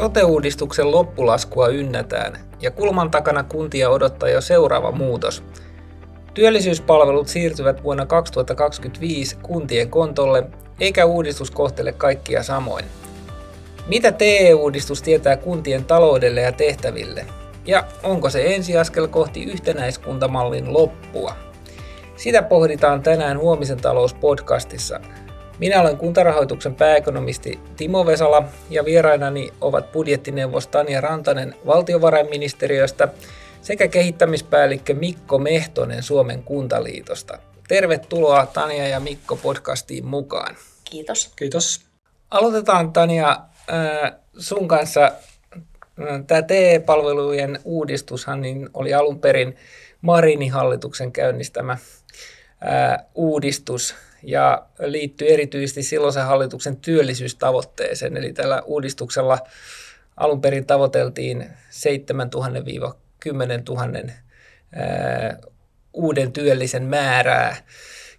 Sote-uudistuksen loppulaskua ynnätään ja kulman takana kuntia odottaa jo seuraava muutos. Työllisyyspalvelut siirtyvät vuonna 2025 kuntien kontolle, eikä uudistus kohtele kaikkia samoin. Mitä TE-uudistus tietää kuntien taloudelle ja tehtäville? Ja onko se ensiaskel kohti yhtenäiskuntamallin loppua? Sitä pohditaan tänään Huomisen talouspodcastissa – minä olen kuntarahoituksen pääekonomisti Timo Vesala ja vierainani ovat budjettineuvos Tania Rantanen valtiovarainministeriöstä sekä kehittämispäällikkö Mikko Mehtonen Suomen kuntaliitosta. Tervetuloa Tania ja Mikko podcastiin mukaan. Kiitos. Kiitos. Aloitetaan Tania sun kanssa. Tämä TE-palvelujen uudistushan niin oli alun perin Marinin hallituksen käynnistämä uudistus ja liittyy erityisesti silloisen hallituksen työllisyystavoitteeseen. Eli tällä uudistuksella alun perin tavoiteltiin 7 000 10 000 uuden työllisen määrää.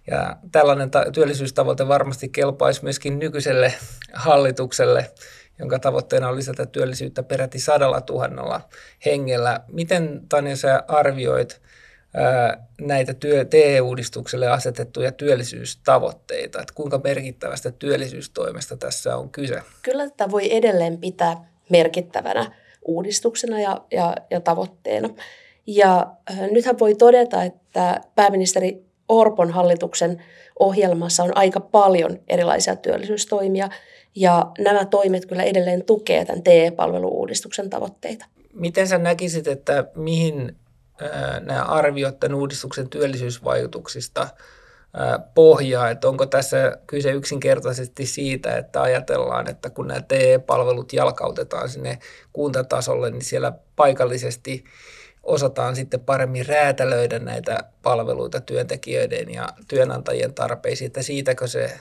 Ja tällainen ta- työllisyystavoite varmasti kelpaisi myöskin nykyiselle hallitukselle, jonka tavoitteena on lisätä työllisyyttä peräti sadalla tuhannella hengellä. Miten Tanja sä arvioit näitä työ, TE-uudistukselle asetettuja työllisyystavoitteita, että kuinka merkittävästä työllisyystoimesta tässä on kyse? Kyllä tätä voi edelleen pitää merkittävänä uudistuksena ja, ja, ja tavoitteena. Ja äh, nythän voi todeta, että pääministeri Orpon hallituksen ohjelmassa on aika paljon erilaisia työllisyystoimia, ja nämä toimet kyllä edelleen tukevat tämän TE-palveluuudistuksen tavoitteita. Miten sä näkisit, että mihin nämä arviot tämän uudistuksen työllisyysvaikutuksista pohjaa, että onko tässä kyse yksinkertaisesti siitä, että ajatellaan, että kun nämä TE-palvelut jalkautetaan sinne kuntatasolle, niin siellä paikallisesti osataan sitten paremmin räätälöidä näitä palveluita työntekijöiden ja työnantajien tarpeisiin, että siitäkö se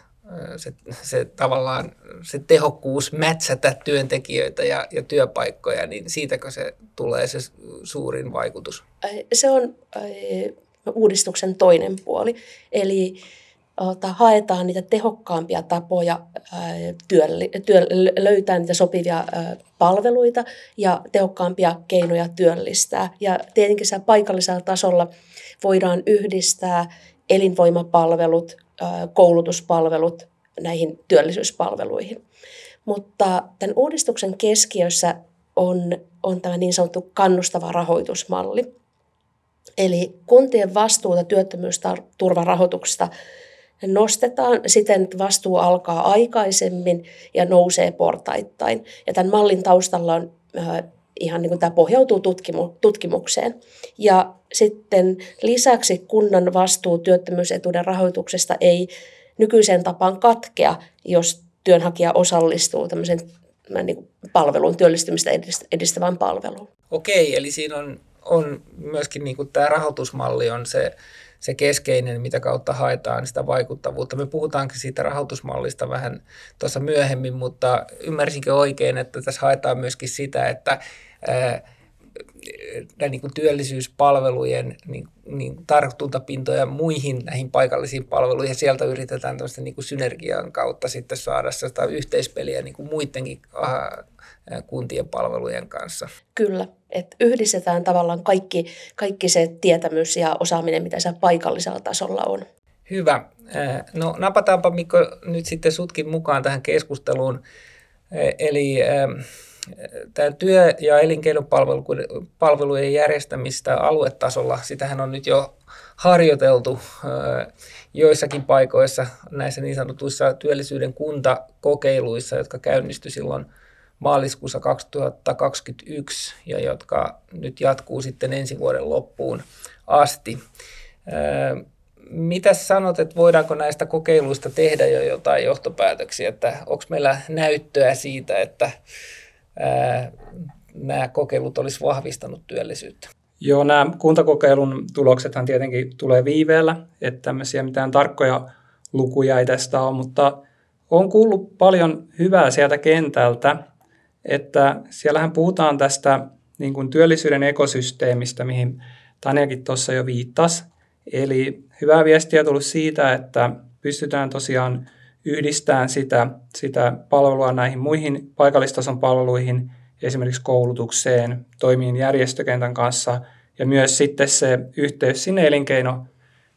se, se tavallaan se tehokkuus mätsätä työntekijöitä ja, ja työpaikkoja, niin siitäkö se tulee se suurin vaikutus? Se on uudistuksen toinen puoli. Eli haetaan niitä tehokkaampia tapoja työ, työ, löytää niitä sopivia palveluita ja tehokkaampia keinoja työllistää. Ja tietenkin paikallisella tasolla voidaan yhdistää elinvoimapalvelut, koulutuspalvelut näihin työllisyyspalveluihin. Mutta tämän uudistuksen keskiössä on, on tämä niin sanottu kannustava rahoitusmalli. Eli kuntien vastuuta työttömyysturvarahoituksesta nostetaan siten, että vastuu alkaa aikaisemmin ja nousee portaittain. Ja tämän mallin taustalla on ihan niin kuin tämä pohjautuu tutkimu- tutkimukseen. Ja sitten lisäksi kunnan vastuu työttömyysetuuden rahoituksesta ei nykyiseen tapaan katkea, jos työnhakija osallistuu tämmöisen niin kuin palveluun, työllistymistä edistävään palveluun. Okei, eli siinä on, on myöskin niin kuin tämä rahoitusmalli on se, se keskeinen, mitä kautta haetaan sitä vaikuttavuutta. Me puhutaankin siitä rahoitusmallista vähän tuossa myöhemmin, mutta ymmärsinkö oikein, että tässä haetaan myöskin sitä, että niin kuin työllisyyspalvelujen niin, niin tartuntapintoja muihin näihin paikallisiin palveluihin ja sieltä yritetään tämmöistä niin kuin synergian kautta sitten saada sitä yhteispeliä niin kuin muidenkin kuntien palvelujen kanssa. Kyllä, että yhdistetään tavallaan kaikki, kaikki se tietämys ja osaaminen, mitä se paikallisella tasolla on. Hyvä. No napataanpa Mikko nyt sitten sutkin mukaan tähän keskusteluun. Eli tämä työ- ja elinkeinopalvelujen järjestämistä aluetasolla, sitähän on nyt jo harjoiteltu joissakin paikoissa näissä niin sanotuissa työllisyyden kuntakokeiluissa, jotka käynnistyi silloin maaliskuussa 2021 ja jotka nyt jatkuu sitten ensi vuoden loppuun asti. Mitä sanot, että voidaanko näistä kokeiluista tehdä jo jotain johtopäätöksiä, että onko meillä näyttöä siitä, että nämä kokeilut olisi vahvistanut työllisyyttä? Joo, nämä kuntakokeilun tuloksethan tietenkin tulee viiveellä, että tämmöisiä mitään tarkkoja lukuja ei tästä ole, mutta on kuullut paljon hyvää sieltä kentältä, että siellähän puhutaan tästä niin kuin työllisyyden ekosysteemistä, mihin Tanjakin tuossa jo viittasi. Eli hyvää viestiä tullut siitä, että pystytään tosiaan yhdistää sitä, sitä palvelua näihin muihin paikallistason palveluihin esimerkiksi koulutukseen, toimiin järjestökentän kanssa ja myös sitten se yhteys sinne elinkeino,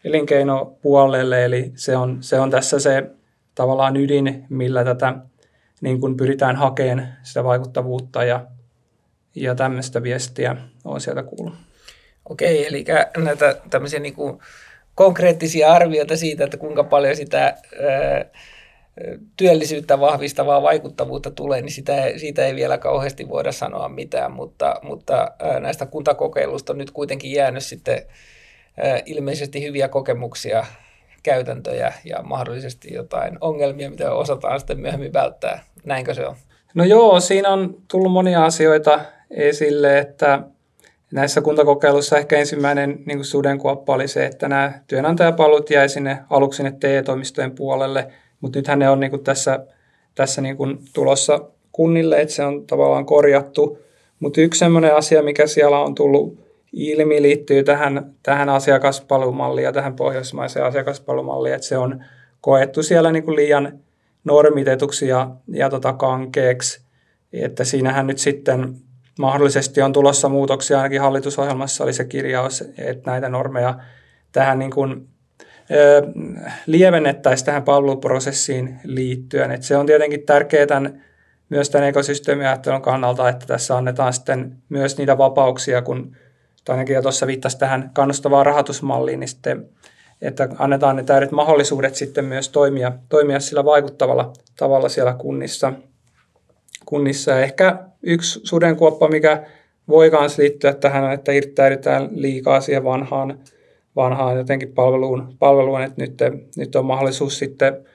elinkeinopuolelle, eli se on, se on tässä se tavallaan ydin, millä tätä niin kuin pyritään hakemaan sitä vaikuttavuutta ja, ja tämmöistä viestiä on sieltä kuullut. Okei, eli näitä tämmöisiä niin kuin konkreettisia arvioita siitä, että kuinka paljon sitä ää, työllisyyttä vahvistavaa vaikuttavuutta tulee, niin sitä, siitä ei vielä kauheasti voida sanoa mitään, mutta, mutta näistä kuntakokeilusta on nyt kuitenkin jäänyt sitten ilmeisesti hyviä kokemuksia, käytäntöjä ja mahdollisesti jotain ongelmia, mitä osataan sitten myöhemmin välttää. Näinkö se on? No joo, siinä on tullut monia asioita esille, että näissä kuntakokeiluissa ehkä ensimmäinen niin sudenkuoppa oli se, että nämä työnantajapalvelut jäi sinne aluksi sinne TE-toimistojen puolelle, mutta nythän ne on niin kuin tässä, tässä niin kuin tulossa kunnille, että se on tavallaan korjattu. Mutta yksi sellainen asia, mikä siellä on tullut ilmi, liittyy tähän, tähän asiakaspalvelumalliin ja tähän pohjoismaiseen asiakaspalvelumalliin, että se on koettu siellä niin kuin liian normitetuksi ja, ja tota kankeeksi, että siinähän nyt sitten mahdollisesti on tulossa muutoksia, ainakin hallitusohjelmassa oli se kirjaus, että näitä normeja tähän niin kuin, lievennettäisiin tähän palveluprosessiin liittyen. että se on tietenkin tärkeää tämän, myös tämän ekosysteemiajattelun kannalta, että tässä annetaan sitten myös niitä vapauksia, kun ainakin jo tuossa viittasi tähän kannustavaan rahoitusmalliin, niin sitten, että annetaan ne täydet mahdollisuudet sitten myös toimia, toimia sillä vaikuttavalla tavalla siellä kunnissa – kunnissa. Ehkä yksi sudenkuoppa, mikä voi myös liittyä tähän, että irtäydytään liikaa siihen vanhaan, vanhaan jotenkin palveluun, palveluun että nyt, nyt on mahdollisuus sitten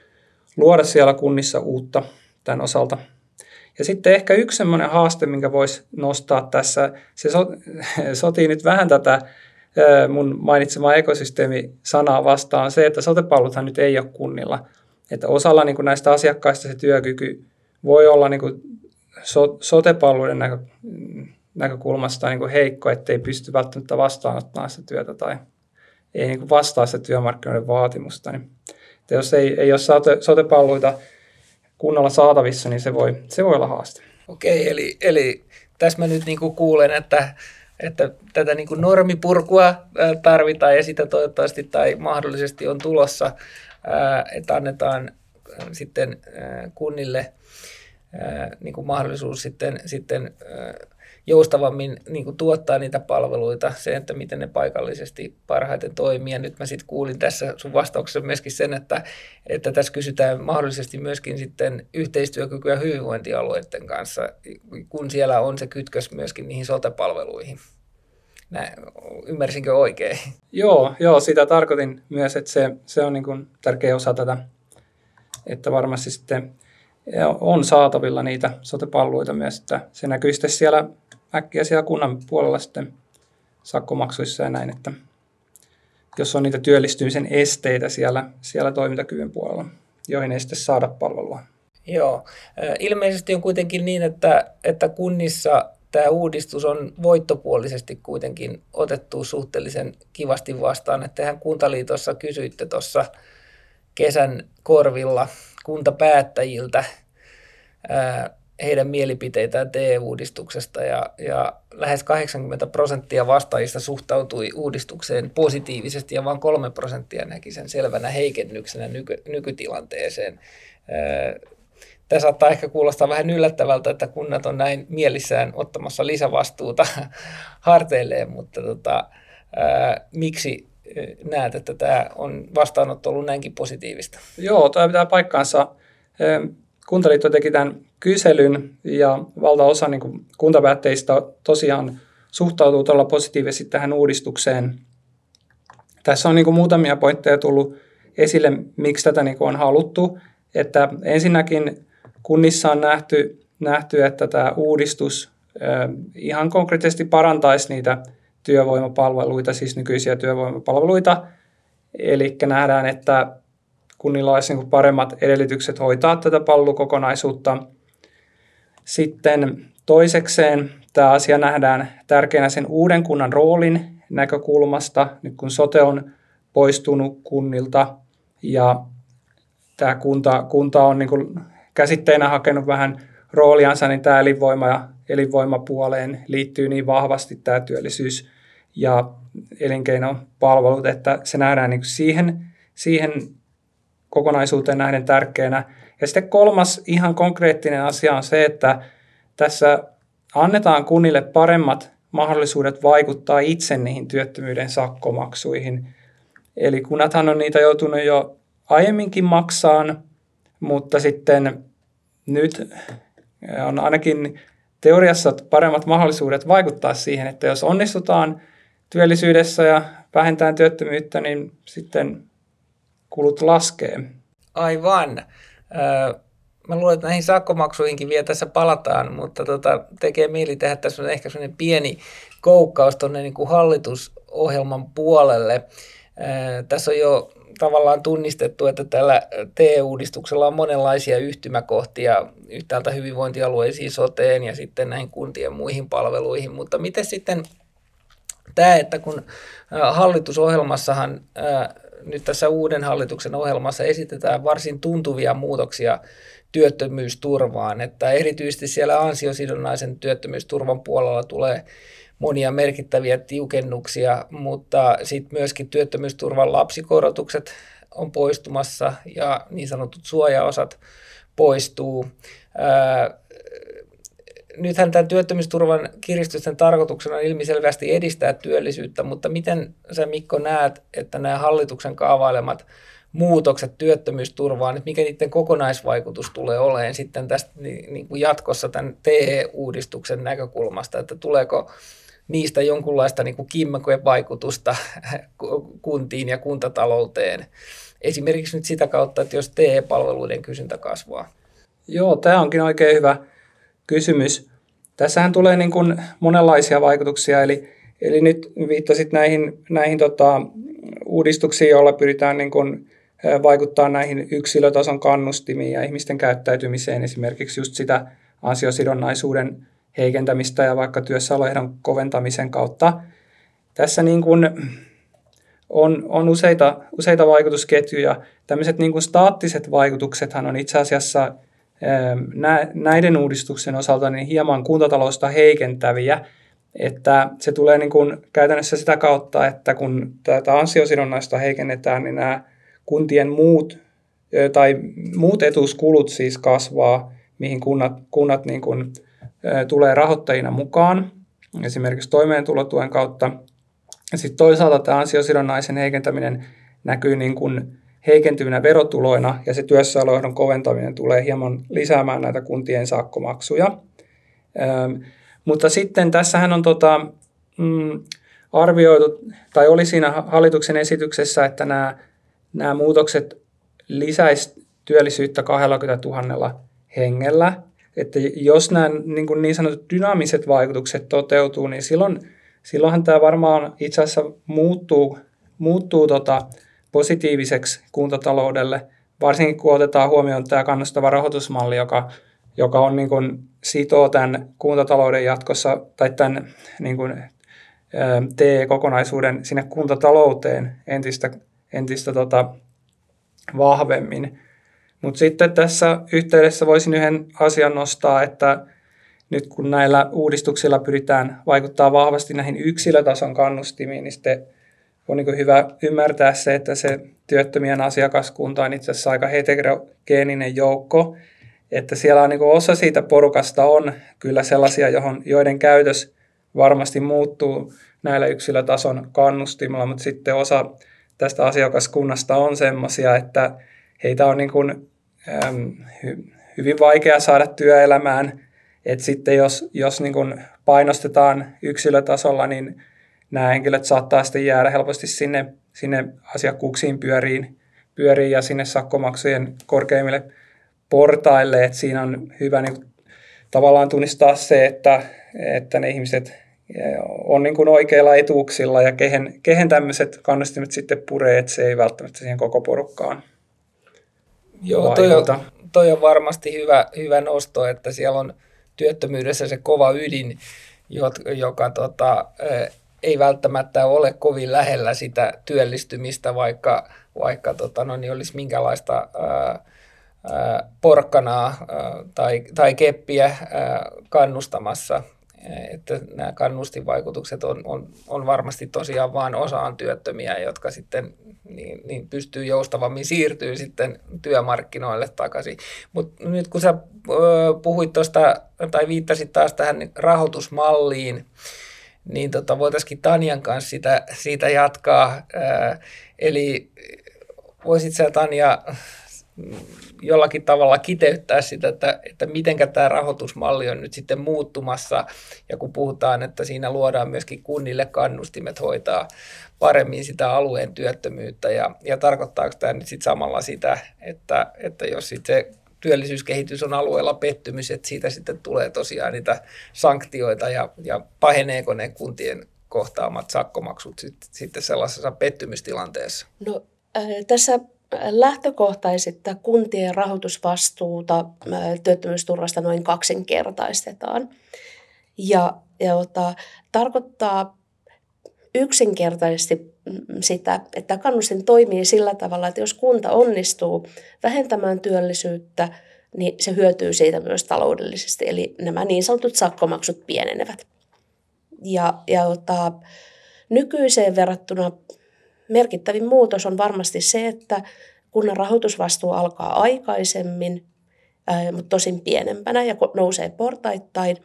luoda siellä kunnissa uutta tämän osalta. Ja sitten ehkä yksi semmoinen haaste, minkä voisi nostaa tässä, se so, sotii nyt vähän tätä mun mainitsemaa ekosysteemi-sanaa vastaan, se, että sotepalveluthan nyt ei ole kunnilla. Että osalla niin näistä asiakkaista se työkyky voi olla niin kuin so, sotepalveluiden näkö, näkökulmasta niin kuin heikko, ettei pysty välttämättä vastaanottamaan sitä työtä tai ei niin kuin vastaa sitä työmarkkinoiden vaatimusta. Niin, että jos ei, ei ole sote, sotepalveluita kunnolla saatavissa, niin se voi, se voi olla haaste. Okei, eli, eli tässä mä nyt niin kuin kuulen, että, että tätä niin kuin normipurkua tarvitaan ja sitä toivottavasti tai mahdollisesti on tulossa, että annetaan sitten kunnille niin kuin mahdollisuus sitten, sitten joustavammin niin kuin tuottaa niitä palveluita, se, että miten ne paikallisesti parhaiten toimii. Ja nyt mä sitten kuulin tässä sun vastauksessa myöskin sen, että, että tässä kysytään mahdollisesti myöskin sitten yhteistyökykyä hyvinvointialueiden kanssa, kun siellä on se kytkös myöskin niihin sote-palveluihin. Näin, ymmärsinkö oikein? Joo, joo, sitä tarkoitin myös, että se, se on niin kuin tärkeä osa tätä, että varmasti sitten on saatavilla niitä sotepalveluita myös, että se näkyy sitten siellä äkkiä siellä kunnan puolella sitten sakkomaksuissa ja näin, että jos on niitä työllistymisen esteitä siellä, siellä toimintakyvyn puolella, joihin ei sitten saada palvelua. Joo, ilmeisesti on kuitenkin niin, että, että kunnissa tämä uudistus on voittopuolisesti kuitenkin otettu suhteellisen kivasti vastaan. Että tehän Kuntaliitossa kysyitte tuossa kesän korvilla kuntapäättäjiltä heidän mielipiteitään TE-uudistuksesta ja, ja lähes 80 prosenttia vastaajista suhtautui uudistukseen positiivisesti ja vain 3 prosenttia näki sen selvänä heikennyksenä nyky, nykytilanteeseen. Tämä saattaa ehkä kuulostaa vähän yllättävältä, että kunnat on näin mielissään ottamassa lisävastuuta harteilleen, mutta tota, ää, miksi näet, että tämä on vastaanotto ollut näinkin positiivista? Joo, tämä pitää paikkaansa. Kuntaliitto teki tämän kyselyn ja valtaosa niin kuin kuntapäätteistä tosiaan suhtautuu todella positiivisesti tähän uudistukseen. Tässä on niin kuin muutamia pointteja tullut esille, miksi tätä niin kuin on haluttu. Että ensinnäkin kunnissa on nähty, nähty että tämä uudistus ihan konkreettisesti parantaisi niitä työvoimapalveluita, siis nykyisiä työvoimapalveluita. Eli nähdään, että kunnilla olisi niin paremmat edellytykset hoitaa tätä palvelukokonaisuutta. Sitten toisekseen tämä asia nähdään tärkeänä sen uuden kunnan roolin näkökulmasta, nyt kun sote on poistunut kunnilta ja tämä kunta, kunta on niin käsitteenä hakenut vähän rooliansa, niin tämä elinvoima ja elinvoimapuoleen liittyy niin vahvasti tämä työllisyys ja elinkeinopalvelut, että se nähdään niin siihen, siihen kokonaisuuteen nähden tärkeänä. Ja sitten kolmas ihan konkreettinen asia on se, että tässä annetaan kunnille paremmat mahdollisuudet vaikuttaa itse niihin työttömyyden sakkomaksuihin. Eli kunnathan on niitä joutunut jo aiemminkin maksaan, mutta sitten nyt on ainakin teoriassa paremmat mahdollisuudet vaikuttaa siihen, että jos onnistutaan työllisyydessä ja vähentää työttömyyttä, niin sitten kulut laskee. Aivan. Mä luulen, että näihin sakkomaksuihinkin vielä tässä palataan, mutta tota, tekee mieli tehdä tässä on ehkä sellainen pieni koukkaus tuonne niin hallitusohjelman puolelle. Tässä on jo tavallaan tunnistettu, että tällä TE-uudistuksella on monenlaisia yhtymäkohtia yhtäältä hyvinvointialueisiin soteen ja sitten näihin kuntien muihin palveluihin, mutta miten sitten tämä, että kun hallitusohjelmassahan nyt tässä uuden hallituksen ohjelmassa esitetään varsin tuntuvia muutoksia työttömyysturvaan, että erityisesti siellä ansiosidonnaisen työttömyysturvan puolella tulee monia merkittäviä tiukennuksia, mutta sitten myöskin työttömyysturvan lapsikorotukset on poistumassa ja niin sanotut suojaosat poistuu. Nythän tämän työttömyysturvan kiristysten tarkoituksena on ilmiselvästi edistää työllisyyttä, mutta miten sä Mikko näet, että nämä hallituksen kaavailemat muutokset työttömyysturvaan, että mikä niiden kokonaisvaikutus tulee olemaan sitten tästä niin kuin jatkossa tämän TE-uudistuksen näkökulmasta, että tuleeko niistä jonkunlaista niin kimmokojen vaikutusta kuntiin ja kuntatalouteen. Esimerkiksi nyt sitä kautta, että jos TE-palveluiden kysyntä kasvaa. Joo, tämä onkin oikein hyvä kysymys. Tässähän tulee niin kuin monenlaisia vaikutuksia, eli, eli nyt viittasit näihin, näihin tota, uudistuksiin, joilla pyritään niin kuin vaikuttaa näihin yksilötason kannustimiin ja ihmisten käyttäytymiseen, esimerkiksi just sitä ansiosidonnaisuuden heikentämistä ja vaikka työssäoloehdon koventamisen kautta. Tässä niin kuin on, on useita, useita vaikutusketjuja. Tämmöiset niin kuin staattiset vaikutuksethan on itse asiassa näiden uudistuksen osalta niin hieman kuntatalousta heikentäviä, että se tulee niin kuin käytännössä sitä kautta, että kun tätä ansiosidonnaista heikennetään, niin nämä kuntien muut tai muut etuuskulut siis kasvaa, mihin kunnat, kunnat niin kuin tulee rahoittajina mukaan, esimerkiksi toimeentulotuen kautta. Sitten toisaalta tämä ansiosidonnaisen heikentäminen näkyy niin kuin heikentyvinä verotuloina ja se työssäoloehdon koventaminen tulee hieman lisäämään näitä kuntien sakkomaksuja. mutta sitten tässähän on tota, mm, arvioitu, tai oli siinä hallituksen esityksessä, että nämä, nämä muutokset lisäisivät työllisyyttä 20 000 hengellä. Että jos nämä niin, kuin niin sanotut dynaamiset vaikutukset toteutuu, niin silloin, silloinhan tämä varmaan itse asiassa muuttuu, muuttuu tota positiiviseksi kuntataloudelle, varsinkin kun otetaan huomioon tämä kannustava rahoitusmalli, joka, joka on niin kuin sitoo tämän kuntatalouden jatkossa tai tämän niin kuin, TE-kokonaisuuden sinne kuntatalouteen entistä, entistä tota, vahvemmin. Mutta sitten tässä yhteydessä voisin yhden asian nostaa, että nyt kun näillä uudistuksilla pyritään vaikuttaa vahvasti näihin yksilötason kannustimiin, niin sitten on niin hyvä ymmärtää se, että se työttömien asiakaskunta on itse asiassa aika heterogeeninen joukko, että siellä on niin osa siitä porukasta on kyllä sellaisia, johon, joiden käytös varmasti muuttuu näillä yksilötason kannustimilla, mutta sitten osa tästä asiakaskunnasta on sellaisia, että heitä on niin kuin, äm, hy, hyvin vaikea saada työelämään. Et sitten jos, jos niin kuin painostetaan yksilötasolla, niin nämä henkilöt saattaa sitten jäädä helposti sinne, sinne asiakkuuksiin pyöriin, pyöriin ja sinne sakkomaksujen korkeimmille portaille. Et siinä on hyvä niin tavallaan tunnistaa se, että, että ne ihmiset on niin kuin oikeilla etuuksilla ja kehen, kehen tämmöiset kannustimet sitten puree, että se ei välttämättä siihen koko porukkaan Joo, toi on, toi on varmasti hyvä, hyvä nosto, että siellä on työttömyydessä se kova ydin, joka tota, ei välttämättä ole kovin lähellä sitä työllistymistä, vaikka, vaikka tota, no, niin olisi minkälaista ää, porkkanaa tai, tai keppiä kannustamassa että nämä kannustinvaikutukset on, on, on varmasti tosiaan vain osaan työttömiä, jotka sitten niin, niin pystyy joustavammin siirtyy sitten työmarkkinoille takaisin. Mutta nyt kun sä puhuit tuosta tai viittasit taas tähän rahoitusmalliin, niin tota, voitaisiin Tanjan kanssa sitä, siitä jatkaa. eli voisit sä Tanja jollakin tavalla kiteyttää sitä, että, että miten tämä rahoitusmalli on nyt sitten muuttumassa, ja kun puhutaan, että siinä luodaan myöskin kunnille kannustimet hoitaa paremmin sitä alueen työttömyyttä, ja, ja tarkoittaako tämä nyt sitten samalla sitä, että, että jos sitten se työllisyyskehitys on alueella pettymys, että siitä sitten tulee tosiaan niitä sanktioita, ja, ja paheneeko ne kuntien kohtaamat sakkomaksut sitten sellaisessa pettymystilanteessa? No, äh, tässä lähtökohtaisesti kuntien rahoitusvastuuta työttömyysturvasta noin kaksinkertaistetaan. Ja, ja ota, tarkoittaa yksinkertaisesti sitä, että kannustin toimii sillä tavalla, että jos kunta onnistuu vähentämään työllisyyttä, niin se hyötyy siitä myös taloudellisesti. Eli nämä niin sanotut sakkomaksut pienenevät. Ja, ja ota, nykyiseen verrattuna merkittävin muutos on varmasti se, että kunnan rahoitusvastuu alkaa aikaisemmin, mutta tosin pienempänä ja nousee portaittain.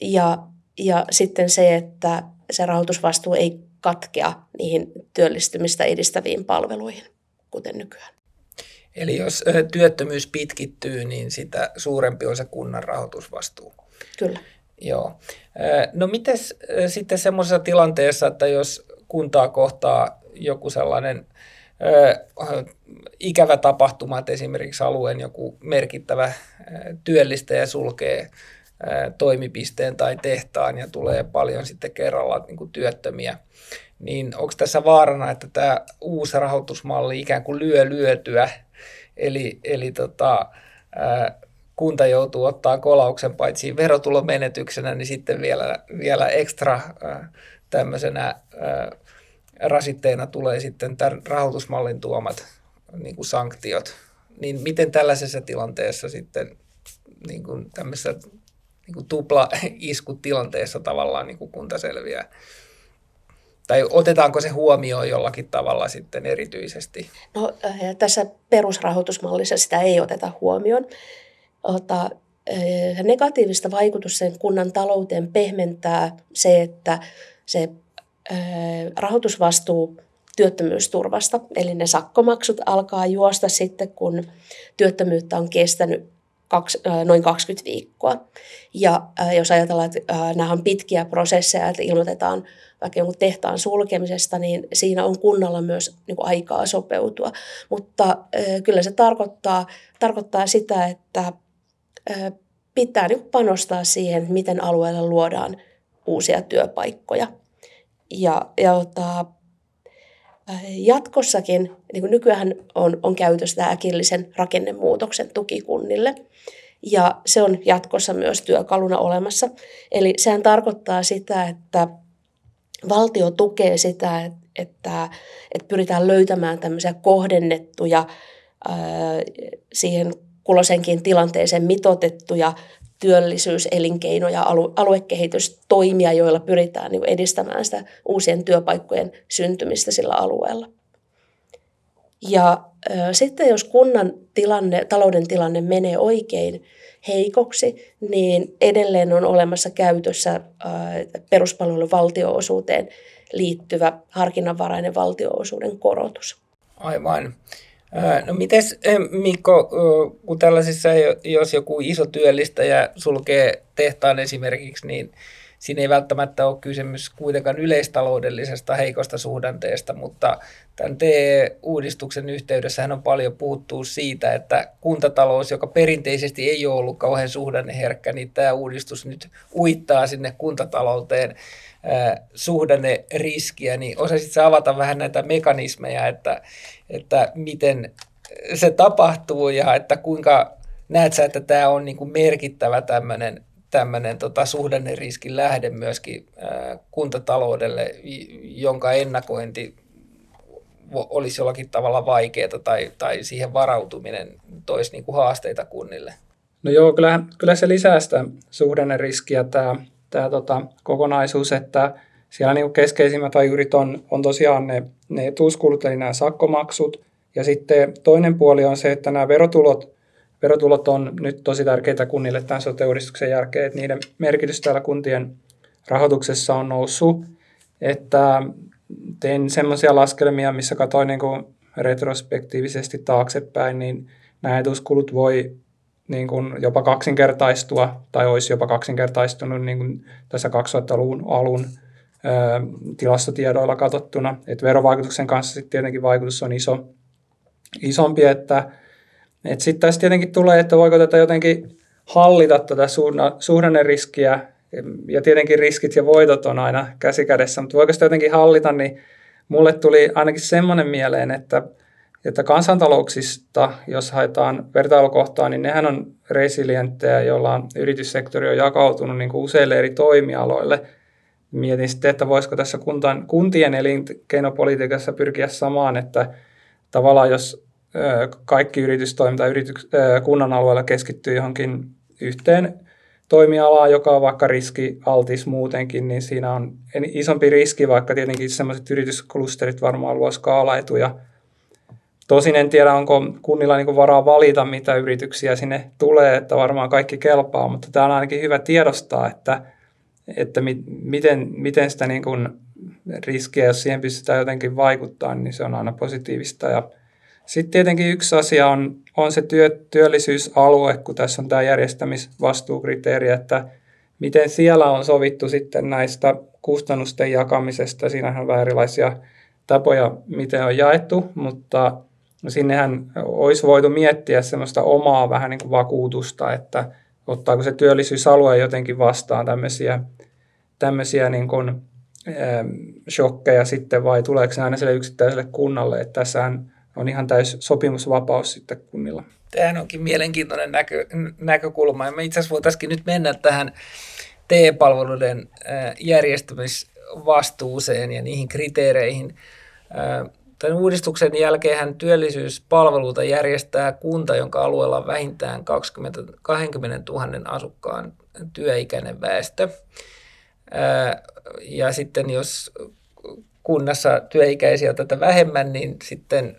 Ja, ja sitten se, että se rahoitusvastuu ei katkea niihin työllistymistä edistäviin palveluihin, kuten nykyään. Eli jos työttömyys pitkittyy, niin sitä suurempi on se kunnan rahoitusvastuu. Kyllä. Joo. No miten sitten semmoisessa tilanteessa, että jos kuntaa kohtaa joku sellainen ikävä tapahtuma, että esimerkiksi alueen joku merkittävä työllistäjä sulkee toimipisteen tai tehtaan ja tulee paljon sitten kerralla niin kuin työttömiä, niin onko tässä vaarana, että tämä uusi rahoitusmalli ikään kuin lyö lyötyä, eli, eli tota, kunta joutuu ottaa kolauksen paitsi verotulomenetyksenä, niin sitten vielä, vielä ekstra tämmöisenä rasitteena tulee sitten tämän rahoitusmallin tuomat niin kuin sanktiot. Niin miten tällaisessa tilanteessa sitten niin kuin tämmöisessä niin kuin tupla-iskutilanteessa tavallaan niin kuin kunta selviää? Tai otetaanko se huomioon jollakin tavalla sitten erityisesti? No, äh, tässä perusrahoitusmallissa sitä ei oteta huomioon. Ota, äh, negatiivista vaikutusta sen kunnan talouteen pehmentää se, että se rahoitusvastuu työttömyysturvasta, eli ne sakkomaksut alkaa juosta sitten, kun työttömyyttä on kestänyt kaksi, noin 20 viikkoa. Ja jos ajatellaan, että nämä on pitkiä prosesseja, että ilmoitetaan vaikka jonkun tehtaan sulkemisesta, niin siinä on kunnalla myös niin kuin aikaa sopeutua. Mutta kyllä se tarkoittaa, tarkoittaa sitä, että pitää niin panostaa siihen, miten alueella luodaan uusia työpaikkoja – ja, ja äh, jatkossakin, niin kuin nykyään on, on käytössä tämä äkillisen rakennemuutoksen tukikunnille, ja se on jatkossa myös työkaluna olemassa. Eli sehän tarkoittaa sitä, että valtio tukee sitä, että, että pyritään löytämään tämmöisiä kohdennettuja äh, siihen kulosenkin tilanteeseen mitotettuja työllisyys, elinkeino ja aluekehitystoimia, joilla pyritään niin edistämään sitä uusien työpaikkojen syntymistä sillä alueella. Ja sitten jos kunnan tilanne, talouden tilanne menee oikein heikoksi, niin edelleen on olemassa käytössä peruspalvelun valtioosuuteen liittyvä harkinnanvarainen valtioosuuden korotus. Aivan. No mites Mikko, kun tällaisissa, jos joku iso työllistäjä sulkee tehtaan esimerkiksi, niin siinä ei välttämättä ole kysymys kuitenkaan yleistaloudellisesta heikosta suhdanteesta, mutta tämän TE-uudistuksen yhteydessä on paljon puhuttu siitä, että kuntatalous, joka perinteisesti ei ole ollut kauhean suhdanneherkkä, niin tämä uudistus nyt uittaa sinne kuntatalouteen suhdanneriskiä, niin osaisitko avata vähän näitä mekanismeja, että, että miten se tapahtuu ja että kuinka näet sä, että tämä on niin kuin merkittävä tämmöinen tämmöinen tota, suhdanneriskin lähde myöskin ää, kuntataloudelle, jonka ennakointi olisi jollakin tavalla vaikeaa tai, tai siihen varautuminen toisi niin kuin haasteita kunnille? No joo, kyllä, kyllä se lisää sitä suhdanneriskiä tämä, tämä tota, kokonaisuus, että siellä niin keskeisimmät ajurit on, on tosiaan ne, ne etuuskulut, eli nämä sakkomaksut, ja sitten toinen puoli on se, että nämä verotulot, verotulot on nyt tosi tärkeitä kunnille tämän sote-uudistuksen jälkeen, että niiden merkitys täällä kuntien rahoituksessa on noussut, että tein semmoisia laskelmia, missä katsoin niin retrospektiivisesti taaksepäin, niin nämä etuuskulut voi niin kuin jopa kaksinkertaistua tai olisi jopa kaksinkertaistunut niin kuin tässä 2000-luvun alun tilastotiedoilla katsottuna. Et verovaikutuksen kanssa sitten tietenkin vaikutus on iso, isompi, että et sitten tässä tietenkin tulee, että voiko tätä jotenkin hallita tätä suhdanneriskiä ja tietenkin riskit ja voitot on aina käsikädessä, mutta voiko sitä jotenkin hallita, niin mulle tuli ainakin semmoinen mieleen, että, että kansantalouksista, jos haetaan vertailukohtaa, niin nehän on resilienttejä, joilla yrityssektori on jakautunut niin kuin useille eri toimialoille. Mietin sitten, että voisiko tässä kuntan, kuntien elinkeinopolitiikassa pyrkiä samaan, että tavallaan jos kaikki yritystoiminta yrityks, kunnan alueella keskittyy johonkin yhteen toimialaa, joka on vaikka riskialtis muutenkin, niin siinä on isompi riski, vaikka tietenkin sellaiset yritysklusterit varmaan luo skaalaetuja. Tosin en tiedä, onko kunnilla niin varaa valita, mitä yrityksiä sinne tulee, että varmaan kaikki kelpaa, mutta tämä on ainakin hyvä tiedostaa, että, että mi, miten, miten sitä niin kuin riskiä, jos siihen pystytään jotenkin vaikuttaa, niin se on aina positiivista. Ja sitten tietenkin yksi asia on, on se työ, työllisyysalue, kun tässä on tämä järjestämisvastuukriteeri, että miten siellä on sovittu sitten näistä kustannusten jakamisesta. Siinähän on vähän erilaisia tapoja, miten on jaettu, mutta sinnehän olisi voitu miettiä semmoista omaa vähän niin kuin vakuutusta, että ottaako se työllisyysalue jotenkin vastaan tämmöisiä, tämmöisiä niin kuin, shokkeja sitten vai tuleeko se aina sille yksittäiselle kunnalle, että tässähän on ihan täys sopimusvapaus sitten kunnilla. Tämähän onkin mielenkiintoinen näkö, näkökulma. Ja me itse asiassa voitaisiin nyt mennä tähän TE-palveluiden järjestämisvastuuseen ja niihin kriteereihin. Tämän uudistuksen jälkeen työllisyyspalveluita järjestää kunta, jonka alueella on vähintään 20, 20 000 asukkaan työikäinen väestö. Ja sitten jos kunnassa työikäisiä tätä vähemmän, niin sitten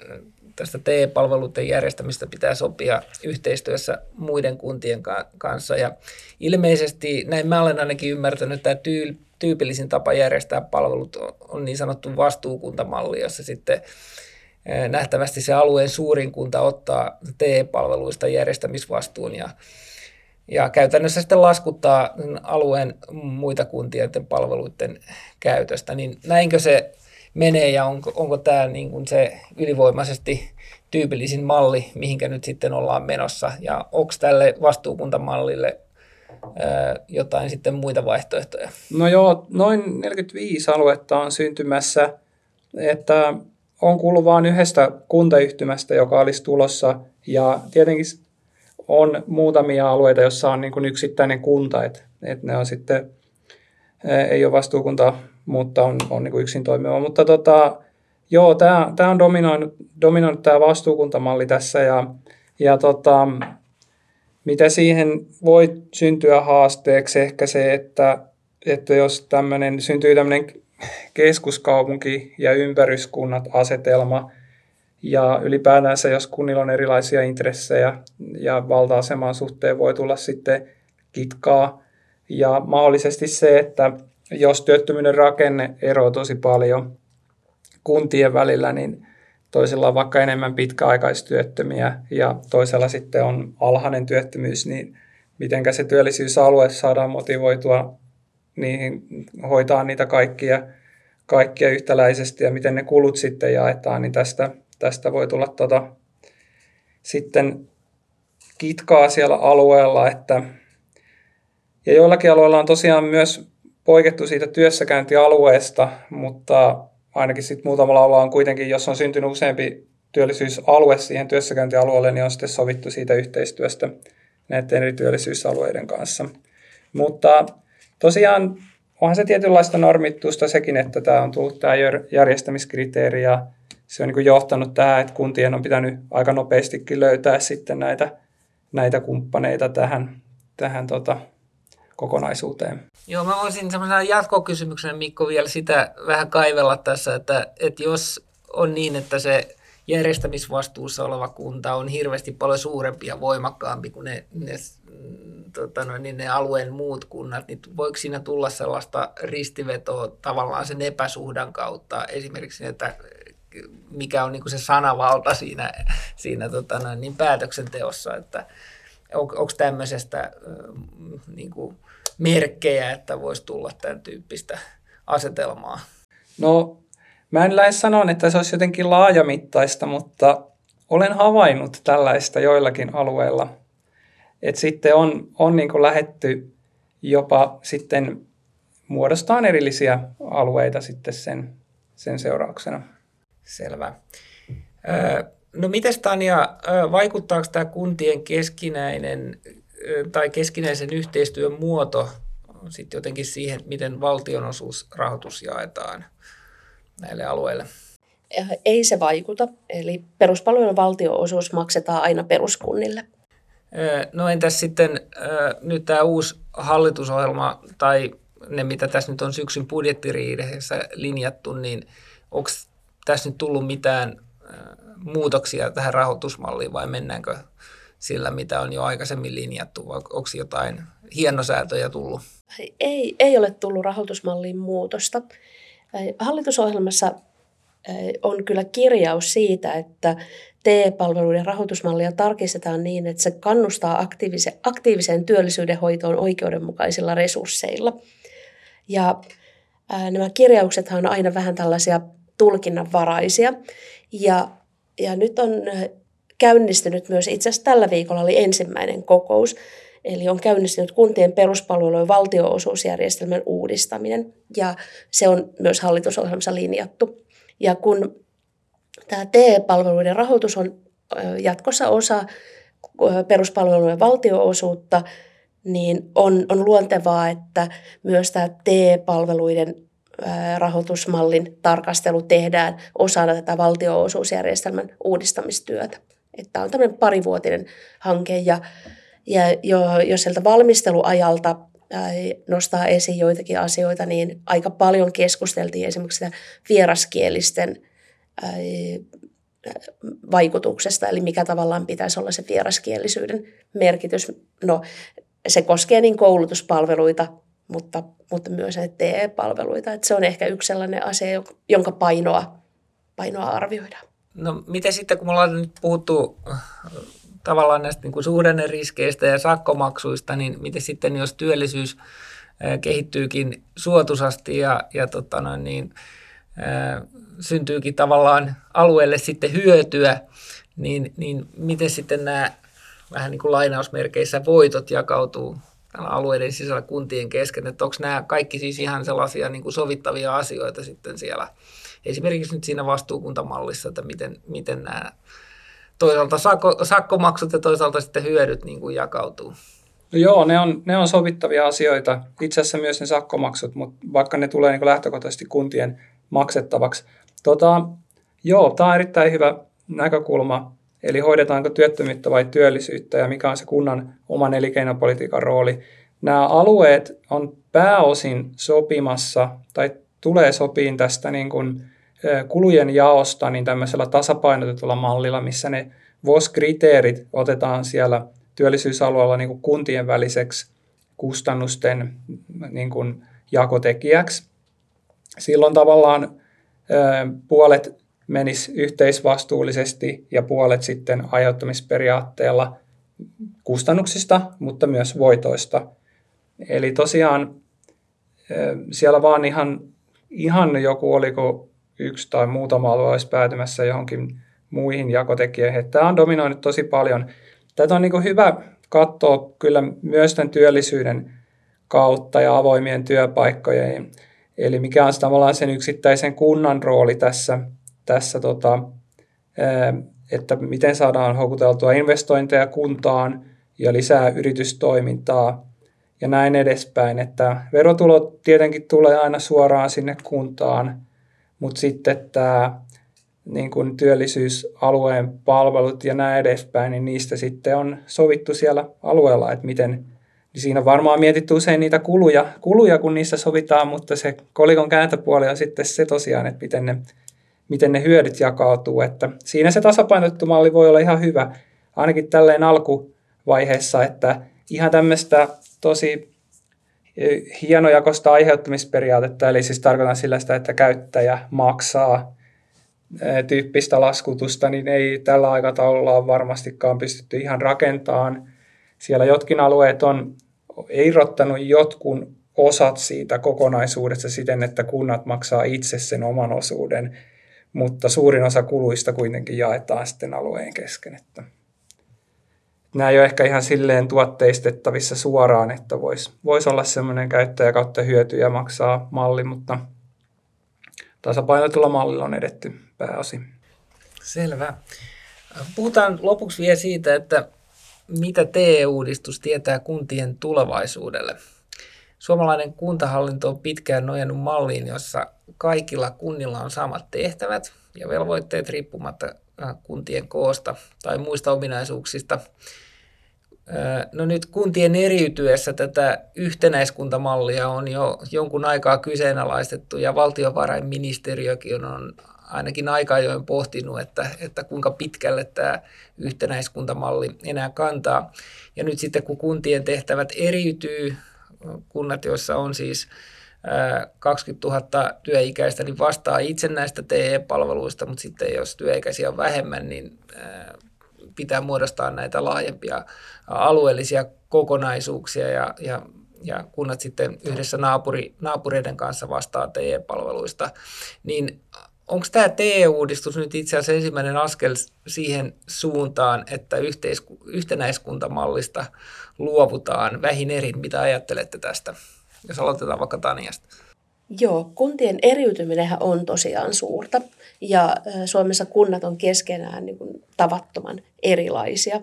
tästä TE-palveluiden järjestämistä pitää sopia yhteistyössä muiden kuntien kanssa. Ja ilmeisesti, näin mä olen ainakin ymmärtänyt, että tyy- tyypillisin tapa järjestää palvelut on niin sanottu vastuukuntamalli, jossa sitten nähtävästi se alueen suurin kunta ottaa TE-palveluista järjestämisvastuun ja ja käytännössä sitten laskuttaa alueen muita kuntien palveluiden käytöstä, niin näinkö se menee ja onko, onko tämä niin kuin se ylivoimaisesti tyypillisin malli, mihinkä nyt sitten ollaan menossa? Ja onko tälle vastuukuntamallille jotain sitten muita vaihtoehtoja? No joo, noin 45 aluetta on syntymässä, että on kuullut vain yhdestä kuntayhtymästä, joka olisi tulossa ja tietenkin on muutamia alueita, joissa on niin kuin yksittäinen kunta, että, että ne on sitten, ei ole vastuukunta, mutta on, on niin kuin yksin toimiva. Mutta tota, joo, tämä, tämä on dominoinut, dominoinut tämä vastuukuntamalli tässä ja, ja tota, mitä siihen voi syntyä haasteeksi ehkä se, että, että jos tämmöinen, syntyy tämmöinen keskuskaupunki ja ympäryskunnat asetelma, ja ylipäätänsä, jos kunnilla on erilaisia intressejä ja valta-aseman suhteen voi tulla sitten kitkaa. Ja mahdollisesti se, että jos työttömyyden rakenne eroaa tosi paljon kuntien välillä, niin toisella on vaikka enemmän pitkäaikaistyöttömiä ja toisella sitten on alhainen työttömyys, niin miten se työllisyysalue saadaan motivoitua niihin, hoitaa niitä kaikkia, kaikkia yhtäläisesti ja miten ne kulut sitten jaetaan, niin tästä tästä voi tulla tota, sitten kitkaa siellä alueella, että ja joillakin alueilla on tosiaan myös poikettu siitä työssäkäyntialueesta, mutta ainakin sitten muutamalla on kuitenkin, jos on syntynyt useampi työllisyysalue siihen työssäkäyntialueelle, niin on sitten sovittu siitä yhteistyöstä näiden eri työllisyysalueiden kanssa. Mutta tosiaan onhan se tietynlaista normittusta sekin, että tämä on tullut tämä järjestämiskriteeri ja se on niin johtanut tähän, että kuntien on pitänyt aika nopeastikin löytää sitten näitä, näitä kumppaneita tähän, tähän tota, kokonaisuuteen. Joo, mä voisin semmoisena jatkokysymyksenä Mikko vielä sitä vähän kaivella tässä, että, että jos on niin, että se järjestämisvastuussa oleva kunta on hirveästi paljon suurempi ja voimakkaampi kuin ne, ne, tota noin, niin ne alueen muut kunnat, niin voiko siinä tulla sellaista ristivetoa tavallaan sen epäsuhdan kautta, esimerkiksi, että mikä on niin se sanavalta siinä, siinä tota noin, niin päätöksenteossa, että on, onko tämmöisestä niin kuin merkkejä, että voisi tulla tämän tyyppistä asetelmaa? No Mä en lähde sanoa, että se olisi jotenkin laajamittaista, mutta olen havainnut tällaista joillakin alueilla. Että sitten on, on niin kuin lähetty jopa sitten muodostaan erillisiä alueita sitten sen, sen seurauksena. Selvä. No miten Tanja, vaikuttaako tämä kuntien keskinäinen tai keskinäisen yhteistyön muoto sitten jotenkin siihen, miten valtionosuusrahoitus jaetaan? näille alueille? Ei se vaikuta. Eli peruspalvelujen valtioosuus maksetaan aina peruskunnille. No entäs sitten nyt tämä uusi hallitusohjelma tai ne, mitä tässä nyt on syksyn budjettiriidessä linjattu, niin onko tässä nyt tullut mitään muutoksia tähän rahoitusmalliin vai mennäänkö sillä, mitä on jo aikaisemmin linjattu, vai onko jotain hienosäätöjä tullut? Ei, ei ole tullut rahoitusmalliin muutosta. Hallitusohjelmassa on kyllä kirjaus siitä, että TE-palveluiden rahoitusmallia tarkistetaan niin, että se kannustaa aktiivise- aktiiviseen työllisyyden hoitoon oikeudenmukaisilla resursseilla. Ja nämä kirjauksethan on aina vähän tällaisia tulkinnanvaraisia. Ja, ja nyt on käynnistynyt myös, itse asiassa tällä viikolla oli ensimmäinen kokous, Eli on käynnistynyt kuntien peruspalvelujen valtionosuusjärjestelmän uudistaminen ja se on myös hallitusohjelmassa linjattu. Ja kun tämä TE-palveluiden rahoitus on jatkossa osa peruspalvelujen valtioosuutta, niin on, on luontevaa, että myös tämä TE-palveluiden rahoitusmallin tarkastelu tehdään osana tätä valtionosuusjärjestelmän uudistamistyötä. Että on tämmöinen parivuotinen hanke ja ja jo, jos sieltä valmisteluajalta nostaa esiin joitakin asioita, niin aika paljon keskusteltiin esimerkiksi vieraskielisten vaikutuksesta, eli mikä tavallaan pitäisi olla se vieraskielisyyden merkitys. No, se koskee niin koulutuspalveluita, mutta, mutta myös näitä TE-palveluita. Että se on ehkä yksi sellainen asia, jonka painoa, painoa arvioidaan. No miten sitten, kun me ollaan nyt puhuttu tavallaan näistä niin kuin suhdanneriskeistä ja sakkomaksuista, niin miten sitten, jos työllisyys kehittyykin suotuisasti ja, ja tota noin, niin, ää, syntyykin tavallaan alueelle sitten hyötyä, niin, niin miten sitten nämä vähän niin kuin lainausmerkeissä voitot jakautuu alueiden sisällä kuntien kesken, että onko nämä kaikki siis ihan sellaisia niin kuin sovittavia asioita sitten siellä, esimerkiksi nyt siinä vastuukuntamallissa, että miten, miten nämä toisaalta sakko, sakkomaksut ja toisaalta sitten hyödyt niin kuin jakautuu. No joo, ne on, ne on sovittavia asioita. Itse asiassa myös ne sakkomaksut, mutta vaikka ne tulee niin kuin lähtökohtaisesti kuntien maksettavaksi. Tota, joo, tämä on erittäin hyvä näkökulma. Eli hoidetaanko työttömyyttä vai työllisyyttä ja mikä on se kunnan oman elinkeinopolitiikan rooli. Nämä alueet on pääosin sopimassa tai tulee sopiin tästä niin kuin kulujen jaosta niin tämmöisellä tasapainotetulla mallilla, missä ne VOS-kriteerit otetaan siellä työllisyysalueella niin kuin kuntien väliseksi kustannusten niin kuin jakotekijäksi. Silloin tavallaan puolet menisi yhteisvastuullisesti ja puolet sitten aiheuttamisperiaatteella kustannuksista, mutta myös voitoista. Eli tosiaan siellä vaan ihan, ihan joku, oliko yksi tai muutama alue olisi päätymässä johonkin muihin jakotekijöihin. Tämä on dominoinut tosi paljon. Tätä on niin hyvä katsoa kyllä myös tämän työllisyyden kautta ja avoimien työpaikkojen. Eli mikä on tavallaan sen yksittäisen kunnan rooli tässä, tässä tota, että miten saadaan houkuteltua investointeja kuntaan ja lisää yritystoimintaa ja näin edespäin. Että verotulot tietenkin tulee aina suoraan sinne kuntaan, mutta sitten tämä niin kuin työllisyysalueen palvelut ja näin edespäin, niin niistä sitten on sovittu siellä alueella, että miten, niin siinä on varmaan mietitty usein niitä kuluja, kuluja, kun niistä sovitaan, mutta se kolikon kääntöpuoli on sitten se tosiaan, että miten ne, miten ne hyödyt jakautuu. Että siinä se tasapainotettu malli voi olla ihan hyvä, ainakin tälleen alkuvaiheessa, että ihan tämmöistä tosi hienojakosta aiheuttamisperiaatetta, eli siis tarkoitan sillä sitä, että käyttäjä maksaa tyyppistä laskutusta, niin ei tällä aikataululla ole varmastikaan pystytty ihan rakentamaan. Siellä jotkin alueet on irrottanut jotkun osat siitä kokonaisuudesta siten, että kunnat maksaa itse sen oman osuuden, mutta suurin osa kuluista kuitenkin jaetaan sitten alueen kesken. Että nämä ei ole ehkä ihan silleen tuotteistettavissa suoraan, että voisi vois olla semmoinen käyttäjä kautta hyötyjä maksaa malli, mutta tasapainotulla mallilla on edetty pääosin. Selvä. Puhutaan lopuksi vielä siitä, että mitä TE-uudistus tietää kuntien tulevaisuudelle. Suomalainen kuntahallinto on pitkään nojannut malliin, jossa kaikilla kunnilla on samat tehtävät ja velvoitteet riippumatta kuntien koosta tai muista ominaisuuksista. No nyt kuntien eriytyessä tätä yhtenäiskuntamallia on jo jonkun aikaa kyseenalaistettu ja valtiovarainministeriökin on ainakin aika ajoin pohtinut, että, että kuinka pitkälle tämä yhtenäiskuntamalli enää kantaa. Ja nyt sitten kun kuntien tehtävät eriytyy, kunnat, joissa on siis 20 000 työikäistä, niin vastaa itse näistä TE-palveluista, mutta sitten jos työikäisiä on vähemmän, niin pitää muodostaa näitä laajempia alueellisia kokonaisuuksia ja, ja, ja kunnat sitten yhdessä naapuri, naapureiden kanssa vastaa TE-palveluista, niin onko tämä TE-uudistus nyt itse asiassa ensimmäinen askel siihen suuntaan, että yhteisku, yhtenäiskuntamallista luovutaan vähin erin? Mitä ajattelette tästä? Jos aloitetaan vaikka Taniasta. Joo, kuntien eriytyminen on tosiaan suurta ja Suomessa kunnat on keskenään niin kuin tavattoman erilaisia.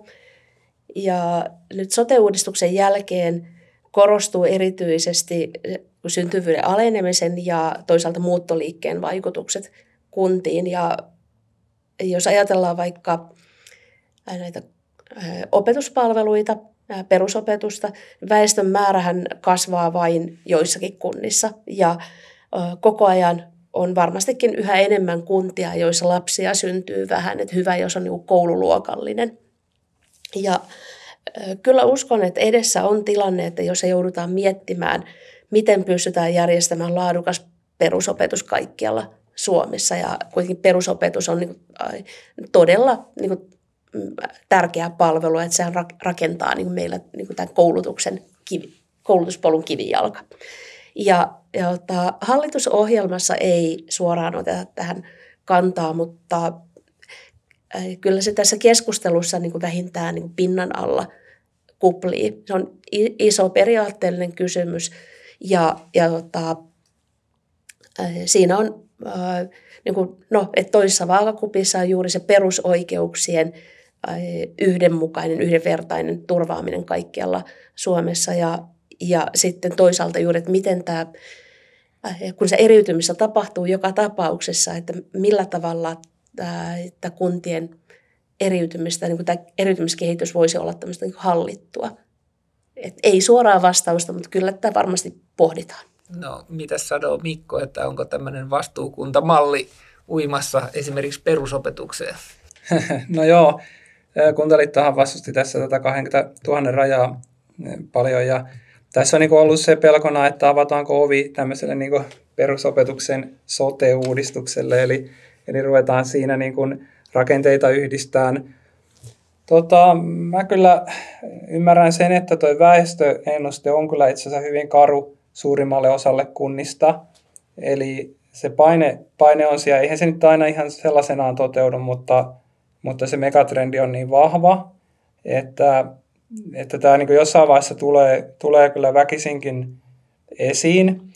Ja nyt sote-uudistuksen jälkeen korostuu erityisesti syntyvyyden alenemisen ja toisaalta muuttoliikkeen vaikutukset kuntiin. Ja jos ajatellaan vaikka näitä opetuspalveluita, perusopetusta, väestön määrähän kasvaa vain joissakin kunnissa ja koko ajan on varmastikin yhä enemmän kuntia, joissa lapsia syntyy vähän, että hyvä, jos on niin koululuokallinen. Ja kyllä uskon, että edessä on tilanne, että jos joudutaan miettimään, miten pystytään järjestämään laadukas perusopetus kaikkialla Suomessa. Ja kuitenkin perusopetus on niin todella niin tärkeä palvelu, että se rakentaa niin kuin meillä niin kuin tämän koulutuksen kivi, koulutuspolun kivijalka. Ja, ja ota, hallitusohjelmassa ei suoraan oteta tähän kantaa, mutta kyllä se tässä keskustelussa niin kuin vähintään niin kuin pinnan alla kuplii. Se on iso periaatteellinen kysymys ja, ja tota, siinä on äh, niin kuin, no, että toisessa vaakakupissa on juuri se perusoikeuksien äh, yhdenmukainen, yhdenvertainen turvaaminen kaikkialla Suomessa ja, ja sitten toisaalta juuri, että miten tämä, kun se eriytymistä tapahtuu joka tapauksessa, että millä tavalla tämä, että kuntien eriytymistä, niin kuin tämä eriytymiskehitys voisi olla tämmöistä niin hallittua. Et ei suoraa vastausta, mutta kyllä tämä varmasti pohditaan. No, mitä sanoo Mikko, että onko tämmöinen vastuukuntamalli uimassa esimerkiksi perusopetukseen? no joo, Kuntaliittohan vastusti tässä tätä 20 000 rajaa paljon ja tässä on niin ollut se pelkona, että avataanko ovi tämmöiselle niin perusopetuksen sote-uudistukselle, eli, eli ruvetaan siinä niin kuin rakenteita yhdistään. Tota, mä kyllä ymmärrän sen, että tuo väestöennuste on kyllä itse asiassa hyvin karu suurimmalle osalle kunnista. Eli se paine, paine on siellä, eihän se nyt aina ihan sellaisenaan toteudu, mutta, mutta se megatrendi on niin vahva, että, että tämä niin jossain vaiheessa tulee, tulee kyllä väkisinkin esiin.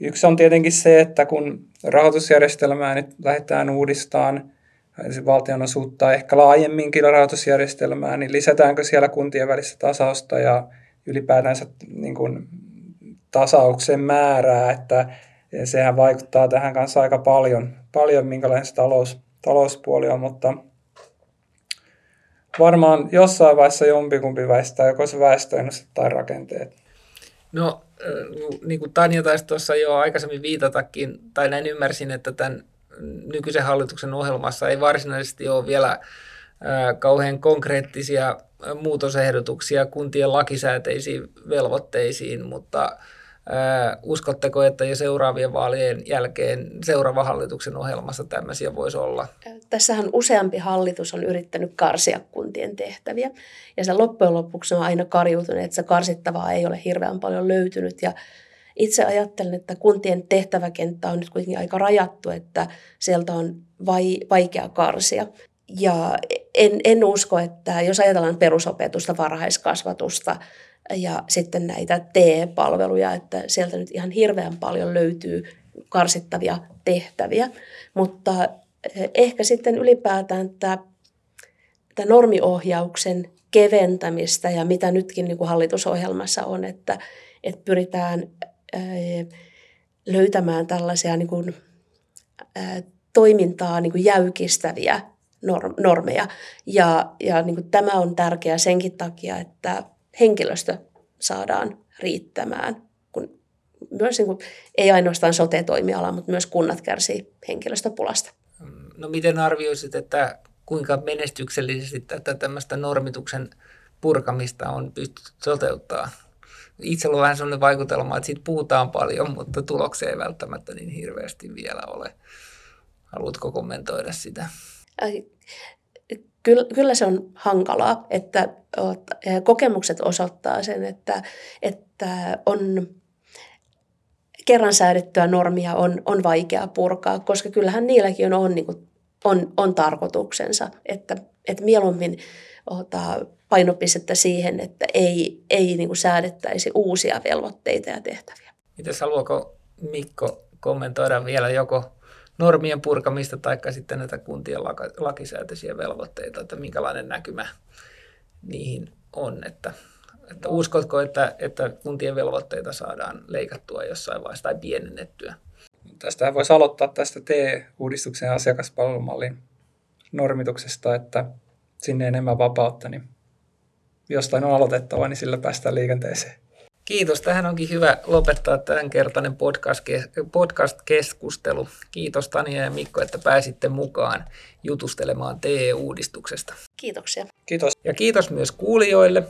Yksi on tietenkin se, että kun rahoitusjärjestelmää nyt lähdetään uudistamaan, valtionosuutta ehkä laajemminkin rahoitusjärjestelmää, niin lisätäänkö siellä kuntien välistä tasausta ja ylipäätänsä niin kuin tasauksen määrää, että sehän vaikuttaa tähän kanssa aika paljon, paljon minkälainen se talous, talouspuoli on, mutta varmaan jossain vaiheessa jompikumpi väistää, joko se väestöennuste tai rakenteet. No, niin kuin Tanja taisi tuossa jo aikaisemmin viitatakin, tai näin ymmärsin, että tämän nykyisen hallituksen ohjelmassa ei varsinaisesti ole vielä kauhean konkreettisia muutosehdotuksia kuntien lakisääteisiin velvoitteisiin, mutta uskotteko, että jo seuraavien vaalien jälkeen seuraava hallituksen ohjelmassa tämmöisiä voisi olla? Tässähän useampi hallitus on yrittänyt karsia kuntien tehtäviä. Ja se loppujen lopuksi on aina karjuutunut, että se karsittavaa ei ole hirveän paljon löytynyt. Ja itse ajattelen, että kuntien tehtäväkenttä on nyt kuitenkin aika rajattu, että sieltä on vai, vaikea karsia. Ja en, en usko, että jos ajatellaan perusopetusta, varhaiskasvatusta ja sitten näitä TE-palveluja, että sieltä nyt ihan hirveän paljon löytyy karsittavia tehtäviä. Mutta eh, ehkä sitten ylipäätään tämä, tämä normiohjauksen keventämistä ja mitä nytkin niin kuin hallitusohjelmassa on, että, että pyritään eh, löytämään tällaisia niin kuin, eh, toimintaa niin kuin jäykistäviä normeja. Ja, ja niin kuin tämä on tärkeää senkin takia, että henkilöstö saadaan riittämään. Kun myös niin kuin, ei ainoastaan sote-toimiala, mutta myös kunnat kärsii henkilöstöpulasta. No miten arvioisit, että kuinka menestyksellisesti tätä tämmöistä normituksen purkamista on pystytty toteuttaa? Itsellä on vähän sellainen vaikutelma, että siitä puhutaan paljon, mutta tuloksia ei välttämättä niin hirveästi vielä ole. Haluatko kommentoida sitä? Kyllä, kyllä se on hankalaa, että kokemukset osoittaa sen, että, että on kerran säädettyä normia on, on vaikea purkaa, koska kyllähän niilläkin on, on, niin kuin, on, on tarkoituksensa, että, että mieluummin ottaa painopistettä siihen, että ei, ei niin kuin säädettäisi uusia velvoitteita ja tehtäviä. Mitäs haluaako Mikko kommentoida vielä joko normien purkamista tai sitten näitä kuntien lakisääteisiä velvoitteita, että minkälainen näkymä niihin on, että, että uskotko, että, että kuntien velvoitteita saadaan leikattua jossain vaiheessa tai pienennettyä? Tästä voisi aloittaa tästä TE-uudistuksen asiakaspalvelumallin normituksesta, että sinne enemmän vapautta, niin jostain on aloitettava, niin sillä päästään liikenteeseen. Kiitos. Tähän onkin hyvä lopettaa tämänkertainen podcast-keskustelu. Kiitos Tania ja Mikko, että pääsitte mukaan jutustelemaan TE-uudistuksesta. Kiitoksia. Kiitos. Ja kiitos myös kuulijoille.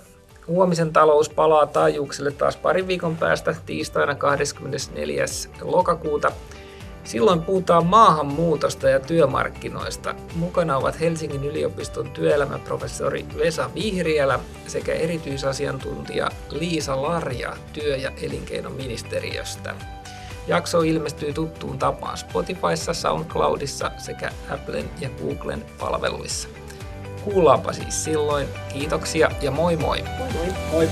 Huomisen talous palaa taajuuksille taas parin viikon päästä tiistaina 24. lokakuuta. Silloin puhutaan maahanmuutosta ja työmarkkinoista. Mukana ovat Helsingin yliopiston työelämäprofessori Vesa Vihriälä sekä erityisasiantuntija Liisa Larja työ- ja elinkeinoministeriöstä. Jakso ilmestyy tuttuun tapaan Spotifyssa, SoundCloudissa sekä Applen ja Googlen palveluissa. Kuullaanpa siis silloin. Kiitoksia ja moi moi! Moi moi! moi.